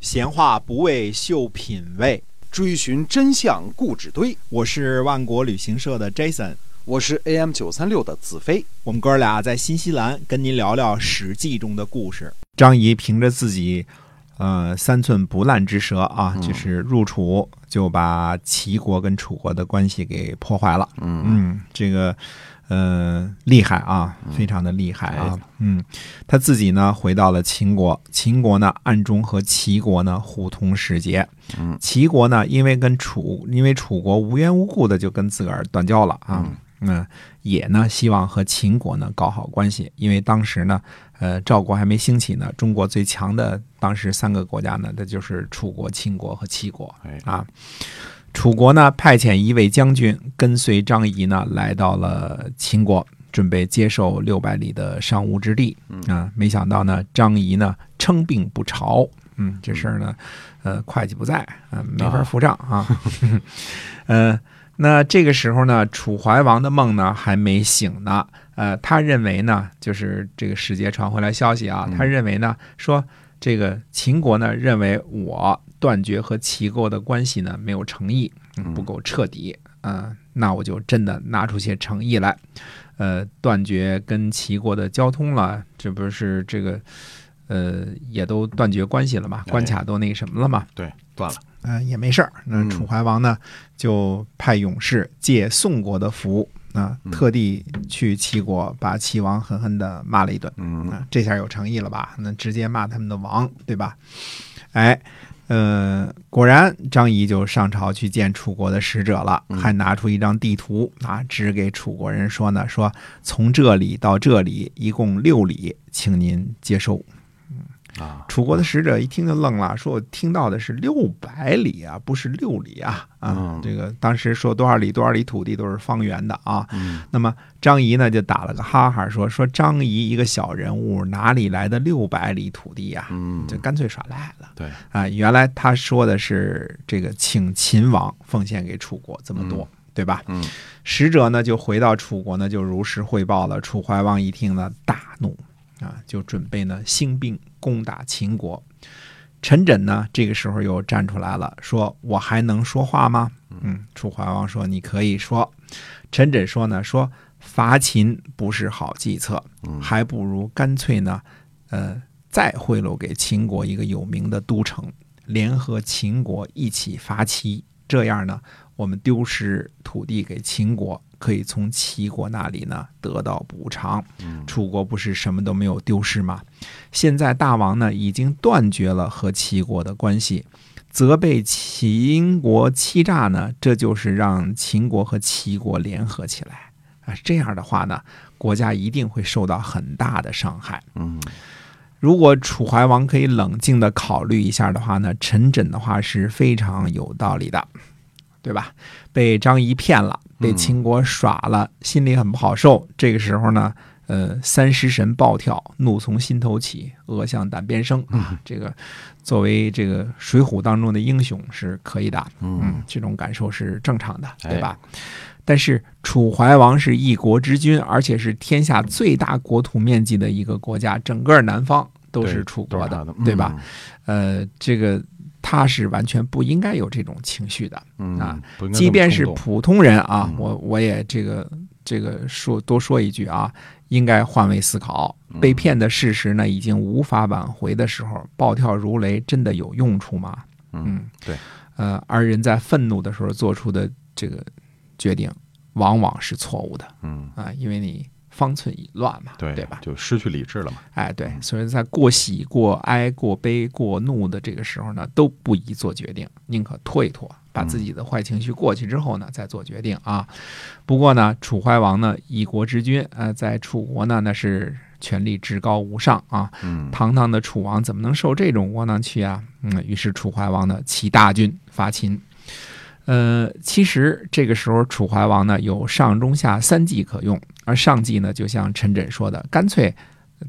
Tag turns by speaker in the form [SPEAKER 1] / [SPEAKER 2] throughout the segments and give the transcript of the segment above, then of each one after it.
[SPEAKER 1] 闲话不为秀品味，
[SPEAKER 2] 追寻真相故纸堆。
[SPEAKER 1] 我是万国旅行社的 Jason，
[SPEAKER 2] 我是 AM 九三六的子飞。
[SPEAKER 1] 我们哥俩在新西兰跟您聊聊《史记》中的故事。张仪凭着自己呃三寸不烂之舌啊，就是入楚就把齐国跟楚国的关系给破坏了。
[SPEAKER 2] 嗯
[SPEAKER 1] 嗯，这个。呃，厉害啊，非常的厉害。啊，嗯，他自己呢回到了秦国，秦国呢暗中和齐国呢互通使节，
[SPEAKER 2] 嗯，
[SPEAKER 1] 齐国呢因为跟楚，因为楚国无缘无故的就跟自个儿断交了啊，嗯，也呢希望和秦国呢搞好关系，因为当时呢，呃，赵国还没兴起呢，中国最强的当时三个国家呢，那就是楚国、秦国和齐国，啊。楚国呢，派遣一位将军跟随张仪呢，来到了秦国，准备接受六百里的上吴之地。啊，没想到呢，张仪呢称病不朝。嗯，这事儿呢，呃，会计不在，啊，没法付账啊。呃，那这个时候呢，楚怀王的梦呢还没醒呢。呃，他认为呢，就是这个使节传回来消息啊，他认为呢，说这个秦国呢认为我。断绝和齐国的关系呢，没有诚意，不够彻底啊，那我就真的拿出些诚意来，呃，断绝跟齐国的交通了，这不是这个，呃，也都断绝关系了嘛，关卡都那什么了嘛，
[SPEAKER 2] 对，断了，
[SPEAKER 1] 嗯，也没事儿。那楚怀王呢，就派勇士借宋国的福啊，特地去齐国，把齐王狠狠的骂了一顿，
[SPEAKER 2] 嗯，
[SPEAKER 1] 这下有诚意了吧？那直接骂他们的王，对吧？哎。呃，果然张仪就上朝去见楚国的使者了，还拿出一张地图啊，指给楚国人说呢，说从这里到这里一共六里，请您接收。
[SPEAKER 2] 啊！
[SPEAKER 1] 楚国的使者一听就愣了，说：“我听到的是六百里啊，不是六里啊！啊，这个当时说多少里多少里土地都是方圆的啊。那么张仪呢就打了个哈哈，说：说张仪一个小人物哪里来的六百里土地呀？
[SPEAKER 2] 嗯，
[SPEAKER 1] 就干脆耍赖了。
[SPEAKER 2] 对
[SPEAKER 1] 啊，原来他说的是这个请秦王奉献给楚国这么多，对吧？
[SPEAKER 2] 嗯，
[SPEAKER 1] 使者呢就回到楚国呢，就如实汇报了。楚怀王一听呢，大怒。啊，就准备呢兴兵攻打秦国。陈轸呢，这个时候又站出来了，说：“我还能说话吗？”嗯，楚怀王说：“你可以说。”陈轸说呢：“说伐秦不是好计策，还不如干脆呢，呃，再贿赂给秦国一个有名的都城，联合秦国一起伐齐。这样呢，我们丢失土地给秦国。”可以从齐国那里呢得到补偿，楚国不是什么都没有丢失吗？现在大王呢已经断绝了和齐国的关系，责备秦国欺诈呢，这就是让秦国和齐国联合起来啊！这样的话呢，国家一定会受到很大的伤害。
[SPEAKER 2] 嗯，
[SPEAKER 1] 如果楚怀王可以冷静的考虑一下的话呢，陈轸的话是非常有道理的。对吧？被张仪骗了，被秦国耍了，心里很不好受。这个时候呢，呃，三尸神暴跳，怒从心头起，恶向胆边生啊！这个作为这个《水浒》当中的英雄是可以的，嗯，这种感受是正常的，对吧？但是楚怀王是一国之君，而且是天下最大国土面积的一个国家，整个南方都是楚国的，对吧？呃，这个。他是完全不应该有这种情绪的啊！即便是普通人啊，我我也这个这个说多说一句啊，应该换位思考。被骗的事实呢，已经无法挽回的时候，暴跳如雷真的有用处吗？
[SPEAKER 2] 嗯，对。
[SPEAKER 1] 呃，而人在愤怒的时候做出的这个决定，往往是错误的。
[SPEAKER 2] 嗯
[SPEAKER 1] 啊，因为你。方寸已乱嘛，
[SPEAKER 2] 对
[SPEAKER 1] 对吧？
[SPEAKER 2] 就失去理智了嘛。
[SPEAKER 1] 哎，对，所以在过喜、过哀、过悲、过怒的这个时候呢，都不宜做决定，宁可拖一拖，把自己的坏情绪过去之后呢，再做决定啊。不过呢，楚怀王呢，一国之君，呃，在楚国呢，那是权力至高无上啊。
[SPEAKER 2] 嗯，
[SPEAKER 1] 堂堂的楚王怎么能受这种窝囊气啊？嗯，于是楚怀王呢，起大军伐秦。呃，其实这个时候楚怀王呢有上中下三计可用，而上计呢就像陈轸说的，干脆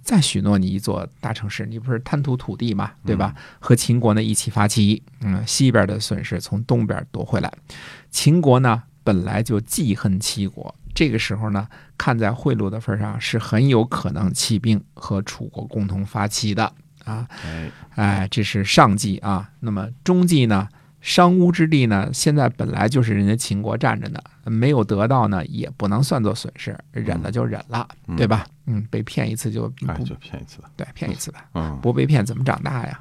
[SPEAKER 1] 再许诺你一座大城市，你不是贪图土地嘛，对吧？和秦国呢一起发起，嗯，西边的损失从东边夺回来。秦国呢本来就记恨齐国，这个时候呢看在贿赂的份上，是很有可能起兵和楚国共同发起的啊。
[SPEAKER 2] 哎，
[SPEAKER 1] 哎，这是上计啊。那么中计呢？商於之地呢，现在本来就是人家秦国占着呢，没有得到呢，也不能算作损失，忍了就忍了，
[SPEAKER 2] 嗯
[SPEAKER 1] 对吧？嗯，被骗一次就
[SPEAKER 2] 就骗一次，
[SPEAKER 1] 对，骗一次吧，
[SPEAKER 2] 嗯，
[SPEAKER 1] 不被骗怎么长大呀？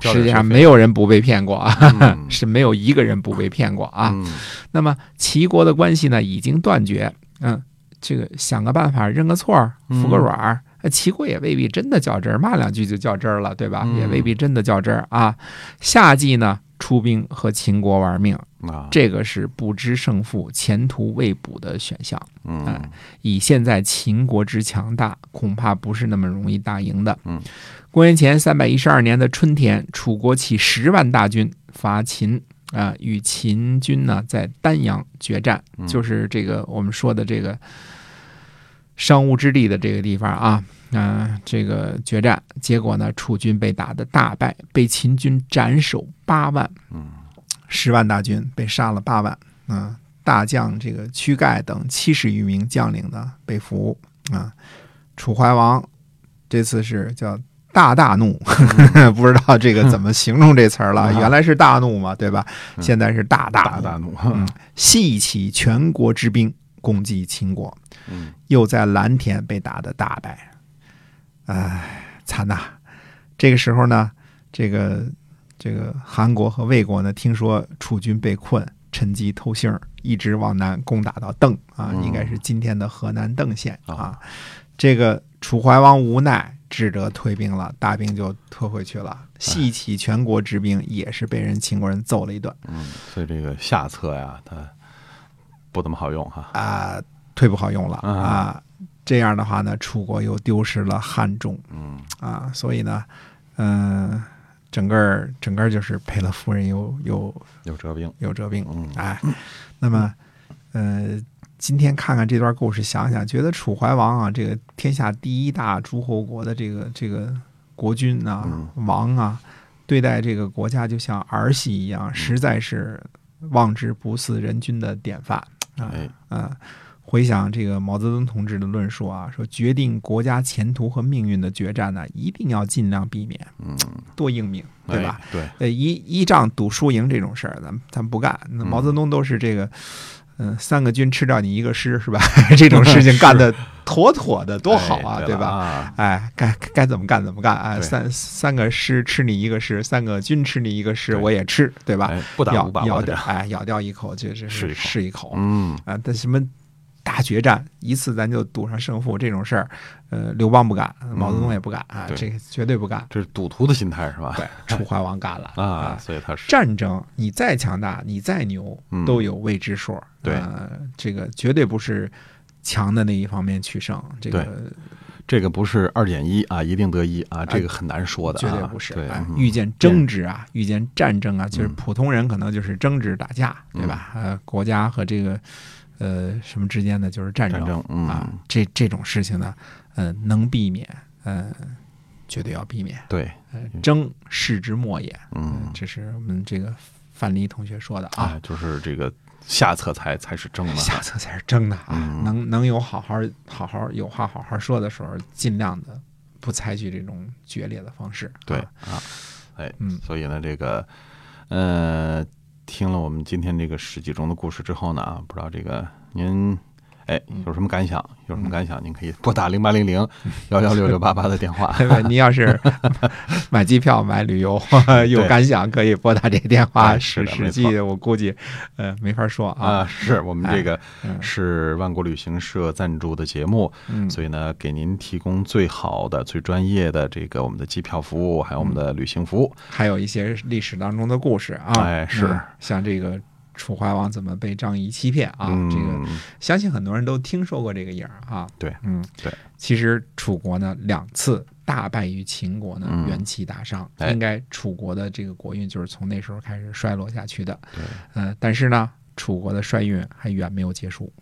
[SPEAKER 2] 交
[SPEAKER 1] 世界上没有人不被骗过啊，
[SPEAKER 2] 嗯
[SPEAKER 1] 是没有一个人不被骗过啊。
[SPEAKER 2] 嗯
[SPEAKER 1] 那么齐国的关系呢，已经断绝，嗯，这个想个办法认个错儿，服个软儿。呃齐国也未必真的较真儿，骂两句就较真儿了，对吧？
[SPEAKER 2] 嗯
[SPEAKER 1] 也未必真的较真儿啊。夏季呢，出兵和秦国玩命，
[SPEAKER 2] 啊，
[SPEAKER 1] 这个是不知胜负、前途未卜的选项。
[SPEAKER 2] 嗯
[SPEAKER 1] 以现在秦国之强大，恐怕不是那么容易打赢的。
[SPEAKER 2] 嗯，
[SPEAKER 1] 公元前三百一十二年的春天，楚国起十万大军伐秦。啊、与秦军呢在丹阳决战，
[SPEAKER 2] 嗯
[SPEAKER 1] 就是这个我们说的这个商务之地的这个地方啊，啊、这个决战，结果呢，楚军被打得大败，被秦军斩首八万，
[SPEAKER 2] 嗯
[SPEAKER 1] 十万大军被杀了八万，啊、大将这个屈盖等七十余名将领呢被俘啊。楚怀王这次是叫大大怒，不知道这个怎么形容这词儿了。
[SPEAKER 2] 啊
[SPEAKER 1] 原来是大怒嘛，对吧？
[SPEAKER 2] 嗯
[SPEAKER 1] 现在是大大
[SPEAKER 2] 大大怒，
[SPEAKER 1] 嗯 细起全国之兵攻击秦国，
[SPEAKER 2] 嗯
[SPEAKER 1] 又在蓝田被打得大败，唉，惨呐！这个时候呢，这个这个韩国和魏国呢，听说楚军被困，趁机偷杏儿，一直往南攻打到邓啊，
[SPEAKER 2] 嗯
[SPEAKER 1] 应该是今天的河南邓县啊
[SPEAKER 2] 啊。
[SPEAKER 1] 这个楚怀王无奈，只得退兵了，大兵就退回去了。细起全国之兵，也是被人秦国人揍了一顿
[SPEAKER 2] 嗯，所以这个下策呀，它不怎么好用哈，
[SPEAKER 1] 啊，忒不好用了
[SPEAKER 2] 啊
[SPEAKER 1] 啊。这样的话呢，楚国又丢失了汉中。
[SPEAKER 2] 嗯
[SPEAKER 1] 啊，所以呢，嗯、整个儿整个儿就是赔了夫人又又
[SPEAKER 2] 又折兵，
[SPEAKER 1] 又折兵，
[SPEAKER 2] 嗯
[SPEAKER 1] 哎，那么，呃，今天看看这段故事，想想觉得楚怀王啊，这个天下第一大诸侯国的这个这个国君啊、
[SPEAKER 2] 嗯
[SPEAKER 1] 王啊，对待这个国家就像儿戏一样，实在是望之不似人君的典范啊。
[SPEAKER 2] 哎，
[SPEAKER 1] 啊，回想这个毛泽东同志的论述啊，说决定国家前途和命运的决战呢，一定要尽量避免
[SPEAKER 2] 嗯，
[SPEAKER 1] 多应命，对吧？
[SPEAKER 2] 哎？对，
[SPEAKER 1] 呃，依依仗赌输赢这种事儿，咱们咱们不干。那毛泽东都是这个，嗯、三个军吃掉你一个师，是吧？这种事情干的 妥妥的，多好啊，
[SPEAKER 2] 哎
[SPEAKER 1] 对吧？哎，该该怎么干怎么干啊！
[SPEAKER 2] 对
[SPEAKER 1] 三三个师吃你一个师，三个军吃你一个师，我也吃，对吧？
[SPEAKER 2] 哎，不打
[SPEAKER 1] 咬咬掉，哎，咬掉一口，这这
[SPEAKER 2] 是一口
[SPEAKER 1] 是一口。
[SPEAKER 2] 嗯，
[SPEAKER 1] 啊，但什么大决战一次咱就赌上胜负这种事儿，呃，刘邦不敢，毛泽东也不敢啊，这个绝对不干。
[SPEAKER 2] 这是赌徒的心态是吧？
[SPEAKER 1] 对，楚怀王干了
[SPEAKER 2] 啊，所以他是
[SPEAKER 1] 战争你再强大，你再牛
[SPEAKER 2] 嗯，
[SPEAKER 1] 都有未知数。
[SPEAKER 2] 对
[SPEAKER 1] 呃，这个绝对不是强的那一方面取胜，这个
[SPEAKER 2] 这个不是二减一啊，一定得一啊，这个很难说的啊，
[SPEAKER 1] 绝对不是。
[SPEAKER 2] 对，
[SPEAKER 1] 遇见争执啊，遇见战争啊，就是
[SPEAKER 2] 嗯
[SPEAKER 1] 普通人可能就是争执打架，对吧？呃，国家和这个呃什么之间的就是战争啊，这这种事情呢，呃，能避免，呃，绝对要避免。
[SPEAKER 2] 对，
[SPEAKER 1] 呃，争世之末也，
[SPEAKER 2] 嗯，
[SPEAKER 1] 这是我们这个范蠡同学说的啊。
[SPEAKER 2] 哎，就是这个下策才才是争的，
[SPEAKER 1] 下策才是争的啊！
[SPEAKER 2] 嗯
[SPEAKER 1] 能能有好好好好有话好好说的时候，尽量的不采取这种决裂的方式。
[SPEAKER 2] 对
[SPEAKER 1] 啊
[SPEAKER 2] 啊，哎，
[SPEAKER 1] 嗯
[SPEAKER 2] 所以呢，这个呃，听了我们今天这个十几中的故事之后呢，啊，不知道这个您。哎，
[SPEAKER 1] 嗯
[SPEAKER 2] 有什么感想？有什么感想？您可以拨打零八零零幺幺六六八八的电话。
[SPEAKER 1] 您要是 买机票、买旅游 有感想，可以拨打这个电话。
[SPEAKER 2] 哎是
[SPEAKER 1] 史史
[SPEAKER 2] 的没错
[SPEAKER 1] 记，我估计呃没法说啊。
[SPEAKER 2] 啊，是我们这个
[SPEAKER 1] 嗯
[SPEAKER 2] 是万国旅行社赞助的节目，
[SPEAKER 1] 嗯
[SPEAKER 2] 所以呢，给您提供最好的、最专业的这个我们的机票服务，还有我们的旅行服务。
[SPEAKER 1] 还有一些历史当中的故事啊。
[SPEAKER 2] 哎是
[SPEAKER 1] 嗯像这个楚怀王怎么被张仪欺骗啊？
[SPEAKER 2] 嗯，
[SPEAKER 1] 这个相信很多人都听说过这个影儿啊。
[SPEAKER 2] 对，
[SPEAKER 1] 嗯，
[SPEAKER 2] 对。
[SPEAKER 1] 其实楚国呢两次大败于秦国呢，
[SPEAKER 2] 嗯
[SPEAKER 1] 元气大伤。
[SPEAKER 2] 哎
[SPEAKER 1] 应该楚国的这个国运就是从那时候开始衰落下去的。
[SPEAKER 2] 对，
[SPEAKER 1] 呃，但是呢，楚国的衰运还远没有结束。